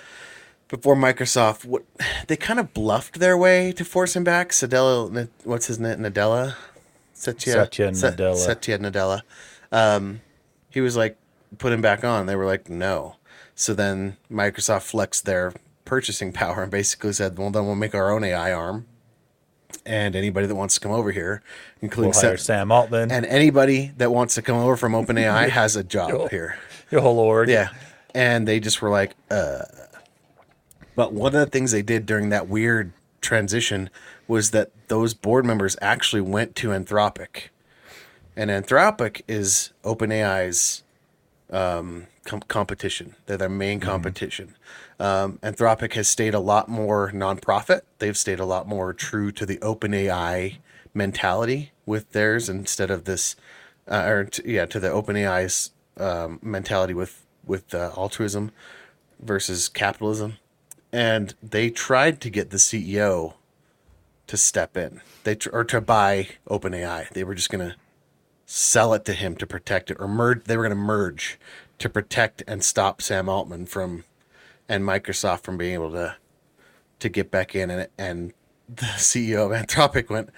before Microsoft what they kind of bluffed their way to force him back Sadella what's his name Nadella Satya Satya Nadella. Satya Nadella um he was like put him back on they were like no so then Microsoft flexed their purchasing power and basically said well then we'll make our own AI arm and anybody that wants to come over here including We'll hire Sa- Sam Altman. and anybody that wants to come over from OpenAI has a job here. your whole org. Yeah. And they just were like, uh. But one of the things they did during that weird transition was that those board members actually went to Anthropic. And Anthropic is OpenAI's um, com- competition. They're their main competition. Um, Anthropic has stayed a lot more nonprofit. They've stayed a lot more true to the OpenAI mentality with theirs instead of this, uh, or t- yeah, to the OpenAI's um, mentality with with uh, altruism versus capitalism. And they tried to get the CEO to step in. They tr- or to buy OpenAI. They were just gonna sell it to him to protect it or merge they were going to merge to protect and stop Sam Altman from and Microsoft from being able to to get back in and and the CEO of Anthropic went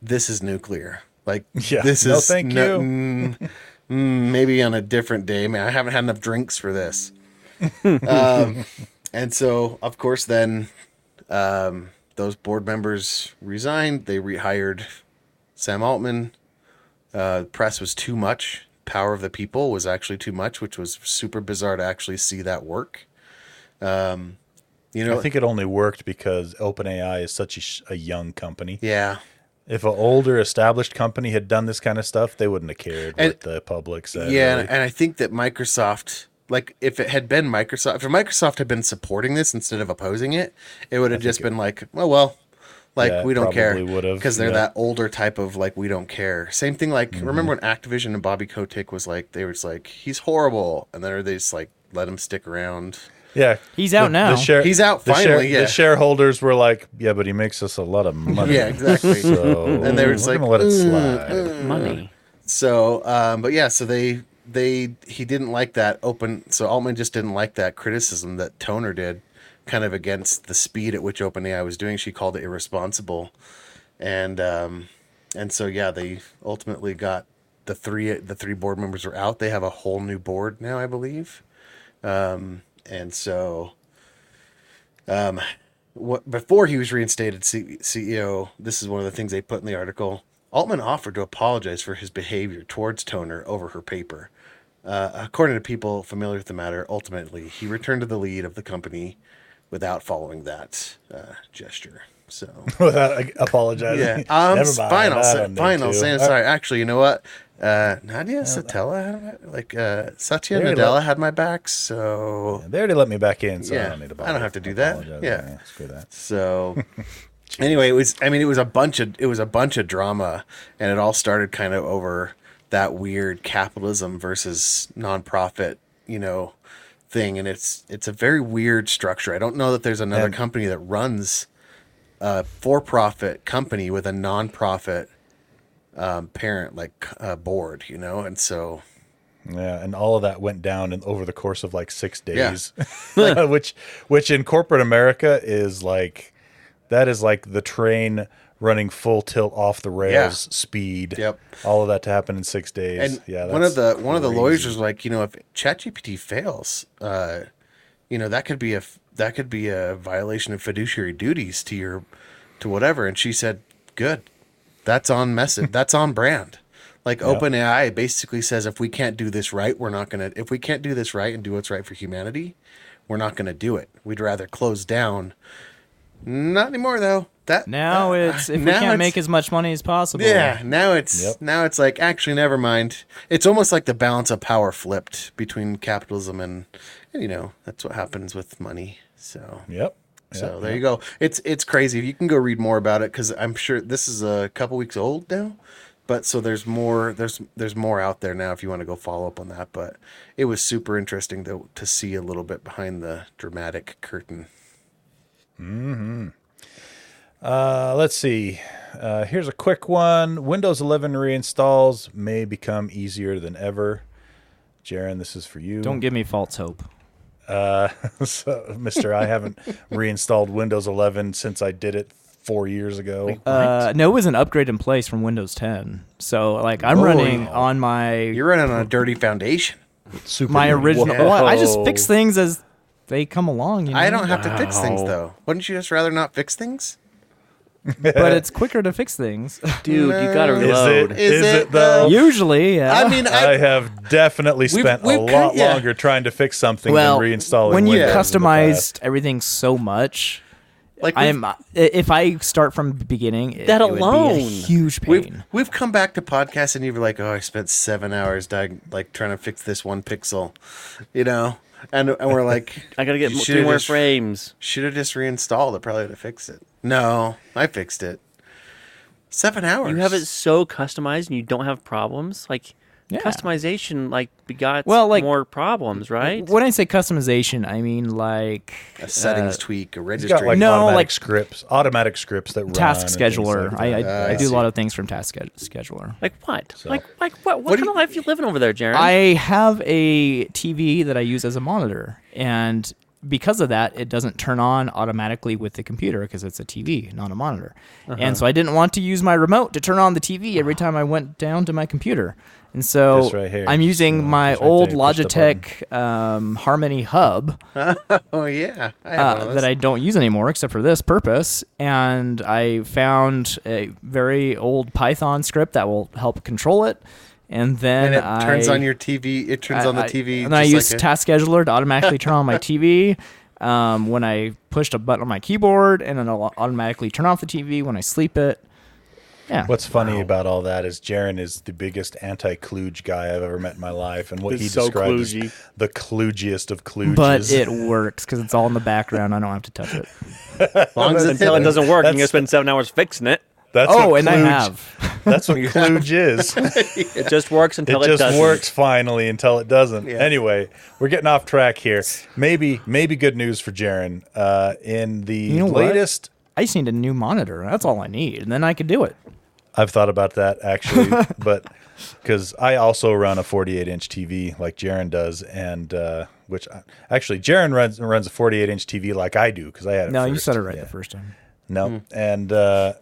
this is nuclear like Yeah, this no is thank no- you. mm, mm, maybe on a different day man I haven't had enough drinks for this um, and so of course then Um, those board members resigned. They rehired Sam Altman. Uh, press was too much. Power of the people was actually too much, which was super bizarre to actually see that work. Um, you know, I think it only worked because OpenAI is such a, sh- a young company. yeah, If an older established company had done this kind of stuff, they wouldn't have cared And- what the public said. yeah, really. and I think that Microsoft, like, if it had been Microsoft, if Microsoft had been supporting this instead of opposing it, it would have just been like, well, well, like Yeah, we don't care probably would've, because they're yeah. that older type of like we don't care. Same thing. Like, Mm-hmm. remember when Activision and Bobby Kotick was like, they was like, he's horrible, and then they just like let him stick around. yeah. He's out now. share- He's out the finally, yeah. The shareholders were like, "Yeah, but he makes us a lot of money." Yeah, exactly. So And they were just like, let it "Mm, slide. Money. So, um, but yeah, so they they he didn't like that open. So Altman just didn't like that criticism that Toner did, kind of against the speed at which OpenAI was doing. She called it irresponsible, and um, and so yeah, they ultimately got the three the three board members are out. They have a whole new board now, I believe, um, and so. Um, what before he was reinstated C- CEO, this is one of the things they put in the article. Altman offered to apologize for his behavior towards Toner over her paper. Uh, according to people familiar with the matter, ultimately he returned to the lead of the company without following that uh, gesture. So Without apologizing. yeah, um, Never mind. fine. I'll say fine. I'll say Uh, sorry. Actually, you know what? Uh, Nadia Satella had my, like uh, Satya Nadella low. had my back, so They already let me back in, so I Yeah, don't need to. I don't have to do that. Yeah. screw that. So anyway, it was I mean it was a bunch of it was a bunch of drama and it all started kind of over that weird capitalism versus nonprofit, you know, thing and it's it's a very weird structure. I don't know that there's another And- company that runs a for-profit company with a nonprofit um, parent like uh, board, you know, and so Yeah, and all of that went down and over the course of like six Yeah. days, which which in corporate America is like that is like the train running full tilt off the rails speed. Yep. all of that to happen in six days. And yeah, one of the one of the lawyers was like, you know, if ChatGPT fails, uh, you know, that could be a that could be a violation of fiduciary duties to your to whatever. And she said, "Good, that's on message. that's on brand." Like OpenAI basically says, if we can't do this right, we're not gonna. If we can't do this right and do what's right for humanity, we're not gonna do it. We'd rather close down. Not anymore, though. That now that- it's if we can't make as much money as possible. yeah, now it's Yep. now it's like actually never mind. It's almost like the balance of power flipped between capitalism and, and you know that's what happens with money. So Yep. so Yep, there yep. you go. It's it's crazy. You can go read more about it because I'm sure this is a couple weeks old now. But so there's more there's there's more out there now if you want to go follow up on that. But it was super interesting to to see a little bit behind the dramatic curtain. Uh, let's see. Uh, here's a quick one. Windows 11 reinstalls may become easier than ever. Jaren, this is for you. Don't give me false hope. Uh, so, Mister, I haven't reinstalled Windows 11 since I did it four years ago. Uh, no, it was an upgrade in place from Windows 10. So like I'm Oh. running on my You're running on a dirty foundation. Super my original. Whoa. Well, I just fix things as they come along. You know? I don't have to fix things though. Wouldn't you just rather not fix things? but it's quicker to fix things. Dude, you gotta Is reload. it? Is Is it, it though? Usually, yeah. I mean, I I, have definitely spent we've a kin- lot yeah. longer trying to fix something well, than reinstalling. when you Windows in the past. customized everything so much, like I'm if I start from the beginning, it, That it would be a alone. huge we've pain. we've come back to podcasts and you're like, oh, I spent seven hours diag- like trying to fix this one pixel, you know, and and we're like, I gotta get you m- should've three more just- frames. Should have just reinstalled it. Probably would have fixed it. No, I fixed it. Seven hours. You have it so customized and you don't have problems. Like Yeah. customization, like begot Well, like- more problems, right? When I say customization, I mean like a settings uh, tweak, a registry. got like No, automatic like- scripts, automatic scripts that run task scheduler. like I I, that. I I do a lot of things from task sched- scheduler. Like what? So- Like like what? What, What kind you- of life you living over there, Jared? I have a TV that I use as a monitor, and because of that, it doesn't turn on automatically with the computer because it's a TV, not a monitor. Uh-huh. And so I didn't want to use my remote to turn on the TV every time I went down to my computer. And so right. I'm using Yeah, my right old there, you push the Logitech um, Harmony Hub Oh yeah, I uh, that. I don't use anymore except for this purpose. And I found a very old Python script that will help control it. And then and it I, turns on your TV. It turns I- on the I- TV. And then I just use a- Task Scheduler to automatically turn on my TV um, when I pushed a button on my keyboard, and then it'll automatically turn off the TV when I sleep it. Yeah. What's funny about all that is Jaren is the biggest anti-kludge guy I've ever met in my life, and what He's he so described as the kludgiest of kludges. But it works because it's all in the background. I don't have to touch it. as long as Until it doesn't work, and you That's- spend seven hours fixing it. That's oh, what and I have. That's what kludge is. It just works until it, just doesn't. works finally until it doesn't. Yeah. Anyway, we're getting off track here. Maybe maybe good news for Jaren. Uh, in the know what? latest, I just need a new monitor. That's all I need, and then I could do it. I've thought about that actually, but because I also run a 48 inch TV like Jaren does, and uh, which I, actually Jaren runs runs a 48 inch TV like I do because I had it. No, you said it right Yeah. the first time. No, and uh,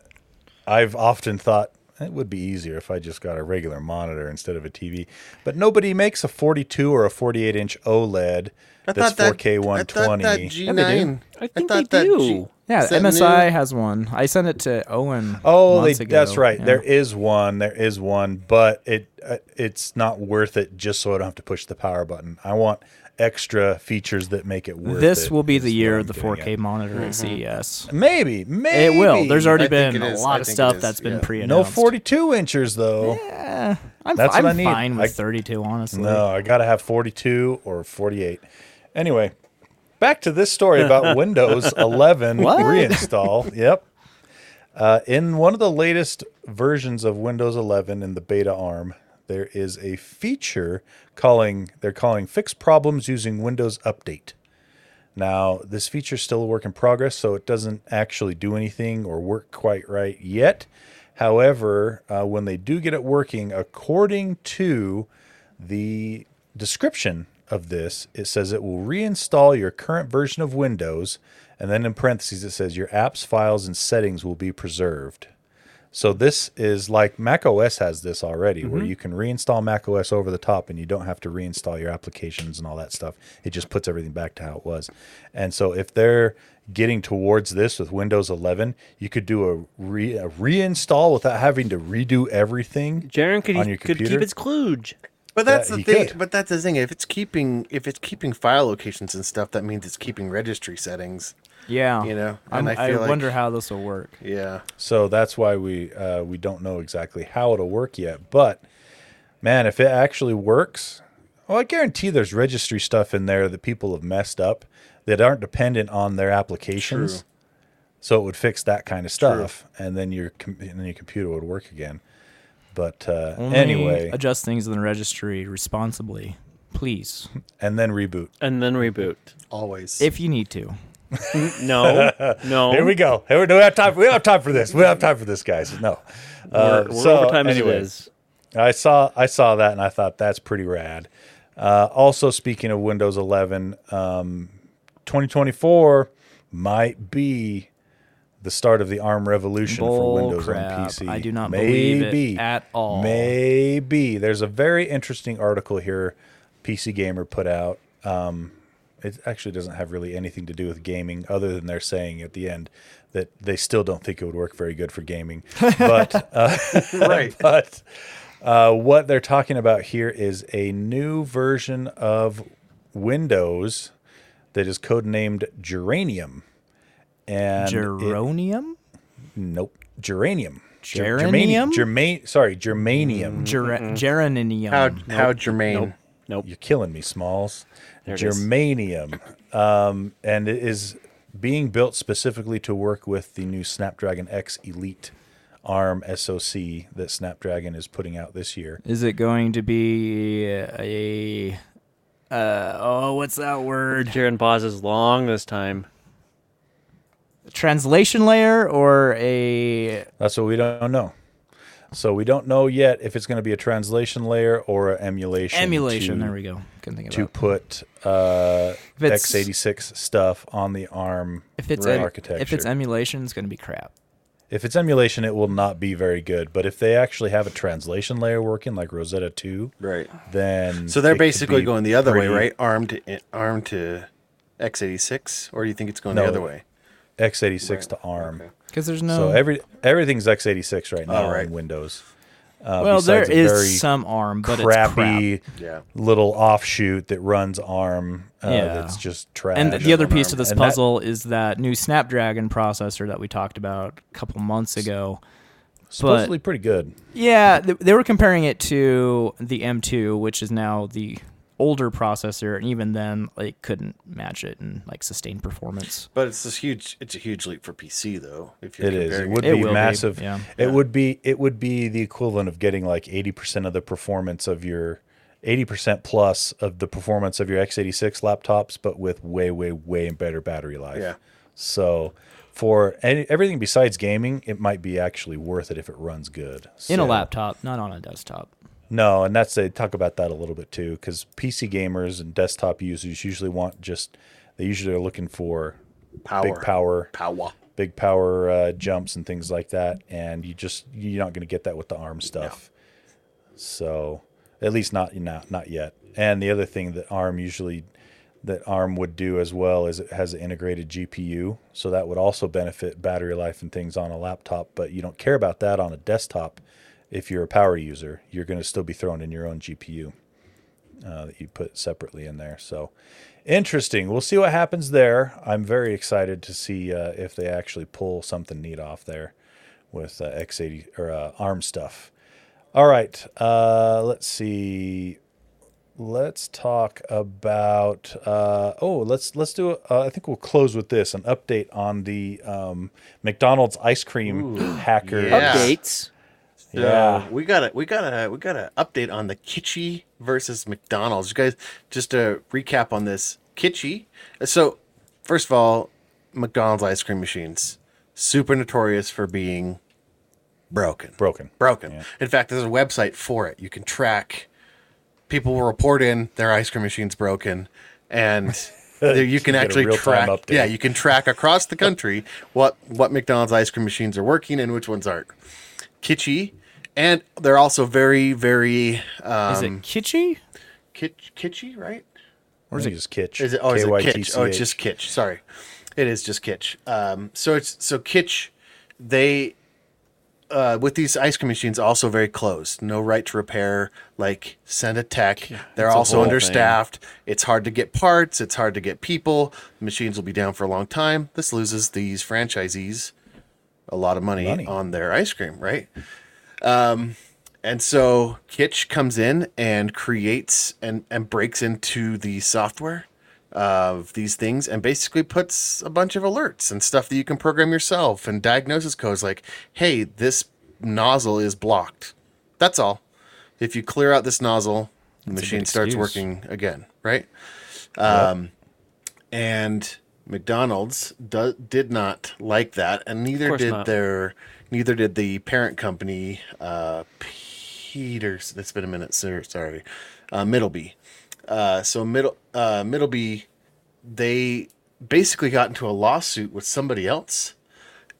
I've often thought it would be easier if I just got a regular monitor instead of a TV. But nobody makes a 42 or a 48 inch OLED I that's thought that 4K I thought 120. that G9. I think thought they that do. G- Yeah, is MSI new? has one. I sent it to Owen. Oh, they, ago. that's right. Yeah. There is one. There is one, but it uh, it's not worth it just so I don't have to push the power button. I want extra features that make it worth it. This will be the year of the 4K at. monitor at Mm-hmm. CES. Maybe, maybe It will. There's already I been a lot I of stuff is, that's been yeah. pre-announced. no 42 inches though. Eh, I'm, That's fi- what I'm I need. fine with I- 32, honestly. No, I got to have 42 or 48. Anyway, back to this story about Windows 11 What? reinstall. Yep. Uh, in one of the latest versions of Windows 11 in the beta ARM, there is a feature calling they're calling fix problems using Windows Update. Now, this feature is still a work in progress, so it doesn't actually do anything or work quite right yet. However, uh, when they do get it working, according to the description of this, it says it will reinstall your current version of Windows, and then in parentheses it says your apps, files, and settings will be preserved. So this is like Mac OS has this already, where mm-hmm. you can reinstall Mac OS over the top, and you don't have to reinstall your applications and all that stuff. It just puts everything back to how it was. And so if they're getting towards this with Windows 11, you could do a, re- a reinstall without having to redo everything. Jaren could, On your could keep its kludge. But that's Yeah, the thing. could. But that's the thing. If it's keeping if it's keeping file locations and stuff, that means it's keeping registry settings. Yeah. You know, I'm- and I, I like- wonder how this will work. Yeah. So that's why we uh, we don't know exactly how it'll work yet. But man, if it actually works, well, I guarantee there's registry stuff in there that people have messed up that aren't dependent on their applications. True. So it would fix that kind of stuff, and then your com- and then your computer would work again. But uh, Only anyway, adjust things in the registry responsibly, please, and then reboot. And then reboot. Always. if you need to. No, no. Here we go. Here we, do we have time. We don't have time for this. We don't have time for this, guys. No. Uh, We're, we're so, overtime anyway. as. I saw I saw that and I thought that's pretty rad. Uh, also, speaking of Windows 11, um, 2024 might be the start of the ARM revolution for Windows crap. on PC. I do not believe it Maybe. at all. Maybe there's a very interesting article here. PC Gamer put out. Um, it actually doesn't have really anything to do with gaming, other than they're saying at the end that they still don't think it would work very good for gaming. But uh, right. but uh, what they're talking about here is a new version of Windows that is codenamed Geranium. And it- nope, Geranium. Ger- Geranium? Germanium. Sorry, Germanium. Ger- Geranium. How how germane? Nope. You're killing me, Smalls. There it is. Germanium. Um, and it is being built specifically to work with the new Snapdragon X Elite ARM SoC that Snapdragon is putting out this year. Is it going to be a. Uh, oh, what's that word? Jaren pauses long this time. Translation layer or a. That's what we don't know. So we don't know yet if it's going to be a translation layer or an emulation. Emulation. to- there we go. Couldn't think of it. To put uh, x86 stuff on the ARM If it's em- architecture. if it's emulation, it's going to be crap. If it's emulation, it will not be very good. But if they actually have a translation layer working, like Rosetta Two, Right. then So they're basically going the other way, right? Armed to armed to x86, or do you think it's going No. the other way? X86 to ARM. Okay. Because there's no. So every everything's x86 right now Oh, right. on Windows. Uh, well, there besides a is very some ARM, but crappy it's crap. Little offshoot that runs ARM. Uh, Yeah. that's just trash. And the other piece ARM. of this And puzzle is that new Snapdragon processor that we talked about a couple months ago. supposedly pretty good. Yeah, th- they were comparing it to the M2, which is now the older processor, and even then, like, couldn't match it in like sustained performance. But it's this huge. It's a huge leap for PC, though. If you're It is. It would It be will be, massive. yeah. It would be. It would be the equivalent of getting like eighty percent of the performance of your, eighty percent plus of the performance of your x86 laptops, but with way, way, way better battery life. Yeah. So, for any, everything besides gaming, it might be actually worth it if it runs good. In a laptop, not on a desktop. No, and that's they talk about that a little bit too, because PC gamers and desktop users usually want just they usually are looking for Power. big power, Power. big power uh, jumps and things like that, and you just you're not going to get that with the ARM stuff. So, at least not not not yet. And the other thing that ARM usually that ARM would do as well is it has an integrated GPU, so that would also benefit battery life and things on a laptop. But you don't care about that on a desktop. If you're a power user, you're going to still be throwing in your own GPU uh, that you put separately in there. So interesting. We'll see what happens there. I'm very excited to see uh, if they actually pull something neat off there with uh, X80 or uh, ARM stuff. All right. Uh, let's see. Let's talk about. Uh, oh, let's let's do. Uh, I think we'll close with this: an update on the um, McDonald's ice cream hacker. yeah. Updates. Yeah. we got a we got a we got an update on the Kitschy versus McDonald's. You guys, just to recap on this Kitschy. So, first of all, McDonald's ice cream machines super notorious for being broken. Broken. Broken. Yeah. In fact, there's a website for it. You can track. People will report in their ice cream machine's broken, and you can actually track. Yeah, you can track across the country what what McDonald's ice cream machines are working and which ones aren't. Kitschy, and they're also very very um, Is it kitschy? kitsch, kitschy, right? Or is it just kitsch? Is it? Oh, is it kitsch? Oh, it's just kitsch. Sorry, it is just kitsch. Um, so it's so kitsch. They uh, with these ice cream machines also very closed. No right to repair. Like send a tech. They're also whole understaffed. It's hard to get parts. It's hard to get people. Machines will be down for a long time. This loses these franchisees a lot of money, Money. on their ice cream, right? Um, and so Kytch comes in and creates and, and breaks into the software of these things and basically puts a bunch of alerts and stuff that you can program yourself and diagnosis codes like, hey, this nozzle is blocked. That's all. If you clear out this nozzle, the machine starts working again, right? Um, and McDonald's do, did not like that, and neither did not. their neither did the parent company, uh, Peters. It's been a minute, sir. Sorry, uh, Middleby. Uh, so middle uh, Middleby, they basically got into a lawsuit with somebody else.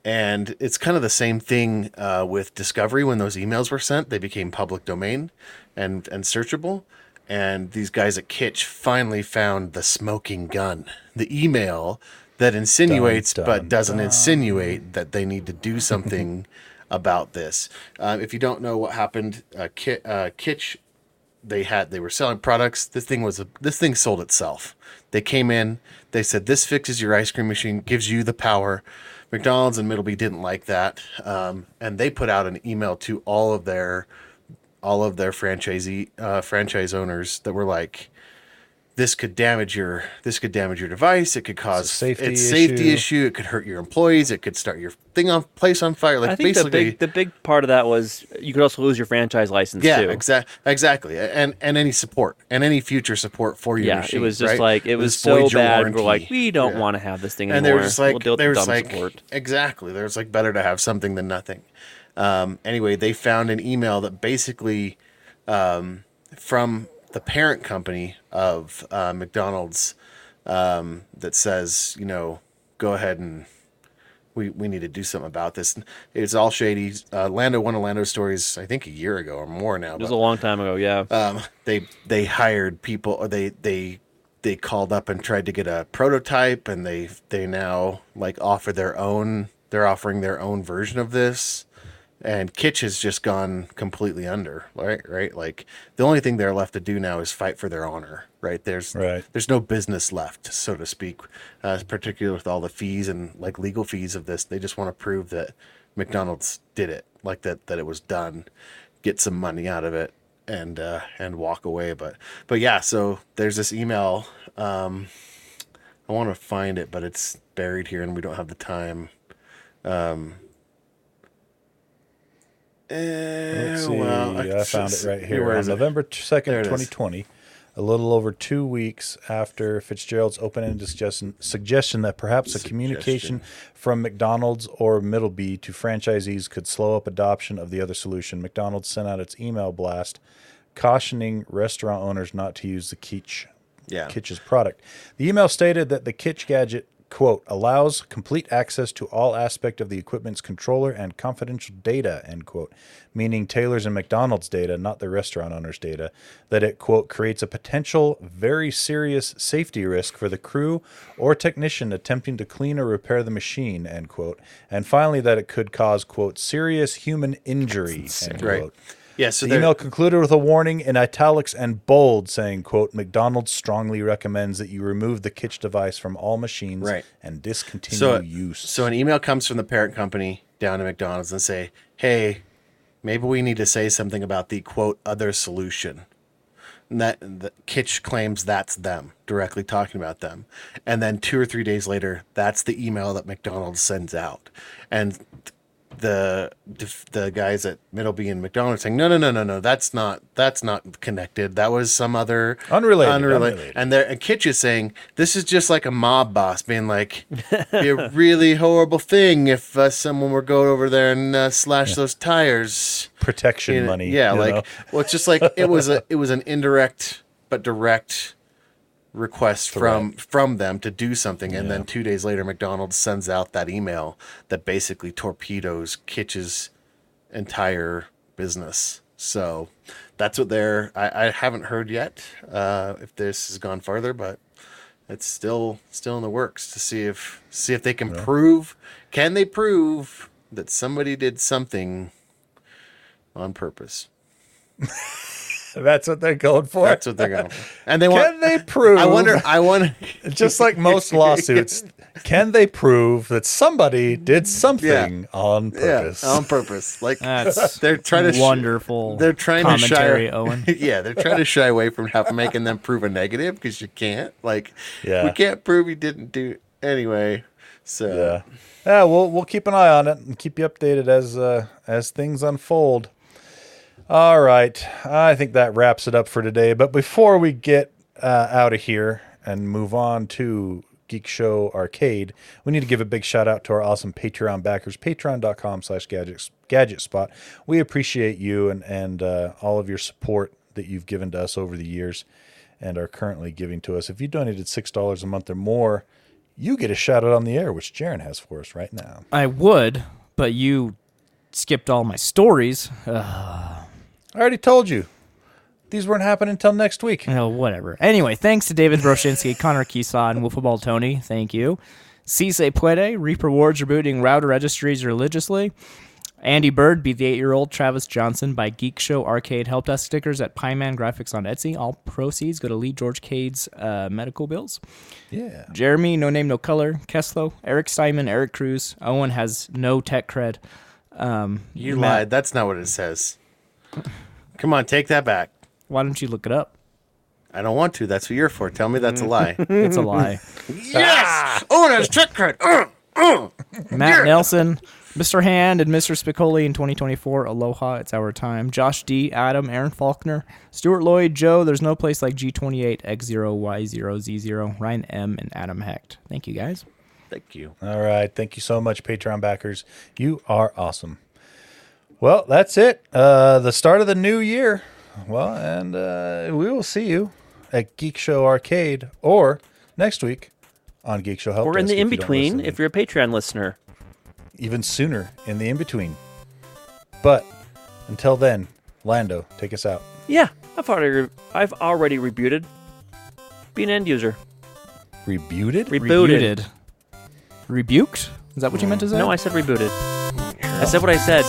And it's kind of the same thing uh, with Discovery when those emails were sent. They became public domain and, and searchable. And these guys at Kytch finally found the smoking gun, the email that insinuates Dun, but doesn't insinuate that they need to do something about this. Uh, if you don't know what happened, uh, Ki- uh, Kytch they had they were selling products. This thing was a this thing sold itself. They came in, they said this fixes your ice cream machine, gives you the power. McDonald's and Middleby didn't like that, um, and they put out an email to all of their all of their franchisee uh, franchise owners that were like, this could damage your this could damage your device. It could cause safety it's safety issue. issue. It could hurt your employees. It could start your thing on place on fire. Like I think the basically, big the big part of that was you could also lose your franchise license yeah, too. exactly, exactly, and and any support and any future support for your yeah, machine. it was just right? like it was This so voids your bad. We're warranty. like, we don't Yeah. want to have this thing anymore. and anymore. they were just like, we'll deal with they the were dumb like, support. exactly. There's like better to have something than nothing. Um, anyway, they found an email that basically um, from the parent company of uh, McDonald's um, that says, you know, go ahead and we we need to do something about this. It's all shady. Uh, Lando, one of Lando's stories, I think a year ago or more now. It was but- a long time ago. Yeah. um, they they hired people or they they they called up and tried to get a prototype and they they now like offer their own they're offering their own version of this and Kytch has just gone completely under right right like the only thing they're left to do now is fight for their honor right there's Right. there's no business left so to speak uh, particularly with all the fees and like legal fees of this they just want to prove that McDonald's did it like that that it was done get some money out of it and uh, and walk away. But but yeah, so there's this email. Um, I want to find it, but it's buried here, and we don't have the time. Um, Let's eh, see. well, I found it right here. On? November second, it is. twenty twenty, a little over two weeks after Fitzgerald's open-ended suggestion, suggestion that perhaps a communication from McDonald's or Middleby to franchisees could slow up adoption of the other solution, McDonald's sent out its email blast cautioning restaurant owners not to use the Keach Yeah. Kytch's product. The email stated that the Kytch gadget quote allows complete access to all aspect of the equipment's controller and confidential data end quote meaning taylor's and mcdonald's data not the restaurant owner's data that it quote creates a potential very serious safety risk for the crew or technician attempting to clean or repair the machine end quote and finally that it could cause quote serious human injury end quote Yeah. So the email concluded with a warning in italics and bold saying, quote, McDonald's strongly recommends that you remove the Kytch device from all machines Right. and discontinue so use. so an email comes from the parent company down to McDonald's and say, "Hey, maybe we need to say something about the quote other solution." And that the Kytch claims that's them directly talking about them, and then two or three days later, that's the email that McDonald's sends out, and the the guys at Middleby and McDonald's saying, "No, no, no, no, no, that's not that's not connected. That was some other Unrelated, unrelated. And there, and Kytch is saying this is just like a mob boss being like, "Be a really horrible thing if uh, someone were go over there and uh, slash those tires." Protection You know, money. yeah, like know? well, it's just like it was a it was an indirect but direct request from from them to do something, and then two days later, McDonald's sends out that email that basically torpedoes Kytch's entire business. So that's what they're. I, I haven't heard yet uh, if this has gone farther, but it's still still in the works to see if see if they can prove. Can they prove that somebody did something on purpose? That's what they're going for. That's what they're going. For. And they want. Can they prove? I wonder. I want. just like most lawsuits, can they prove that somebody did something on Yeah, purpose? on purpose. Like That's they're trying to sh- wonderful. they're trying to commentary, shy. Owen. yeah, they're trying to shy away from have, making them prove a negative because you can't. Like, Yeah. we can't prove he didn't do anyway. So Yeah, yeah. We'll we'll keep an eye on it and keep you updated as uh, as things unfold. All right, I think that wraps it up for today. But before we get uh, out of here and move on to Geek Show Arcade, we need to give a big shout out to our awesome Patreon backers, patreon.com slash gadget spot. We appreciate you and, and uh, all of your support that you've given to us over the years and are currently giving to us. If you donated $6 a month or more, you get a shout out on the air, which Jaren has for us right now. I would, but you skipped all my stories. Uh, I already told you. These weren't happening until next week. Oh, whatever. Anyway, thanks to David Broshinsky, Connor Kisaw, and Wolfball Tony. Thank you. Si se puede. Reap rewards rebooting router registries religiously. Andy Bird, be the eight-year-old. Travis Johnson by Geek Show Arcade Help Desk stickers at Pyman Graphics on Etsy. All proceeds go to Lee George Cade's uh, medical bills. Yeah. Jeremy, no name, no color. Kesslo, Eric Simon, Eric Cruz. Owen has no tech cred. Um, you Matt- lied. That's not what it says. Come on, take that back. Why don't you look it up? I don't want to. That's what you're for. Tell me that's a lie. It's a lie. yes. Oh, that's trick card. Uh, uh. Matt Nelson, Mr. Hand, and Mr. Spicoli in 2024. Aloha, it's our time. Josh D, Adam, Aaron Faulkner, Stuart Lloyd, Joe. There's no place like G28, X0, Y0, Z0, Ryan M, and Adam Hecht. Thank you guys. Thank you. All right. Thank you so much, Patreon backers. You are awesome. Well, that's it. Uh, the start of the new year. Well, and uh, we will see you at Geek Show Arcade or next week on Geek Show Help Or in the in you don't between, if you're a Patreon listener. even sooner in the in between. But until then, Lando, take us out. Yeah, I've already I've already rebooted. Be an end user. Rebooted? Rebooted. Rebuked? Is that what you meant to say? No, I said rebooted. I said what I said.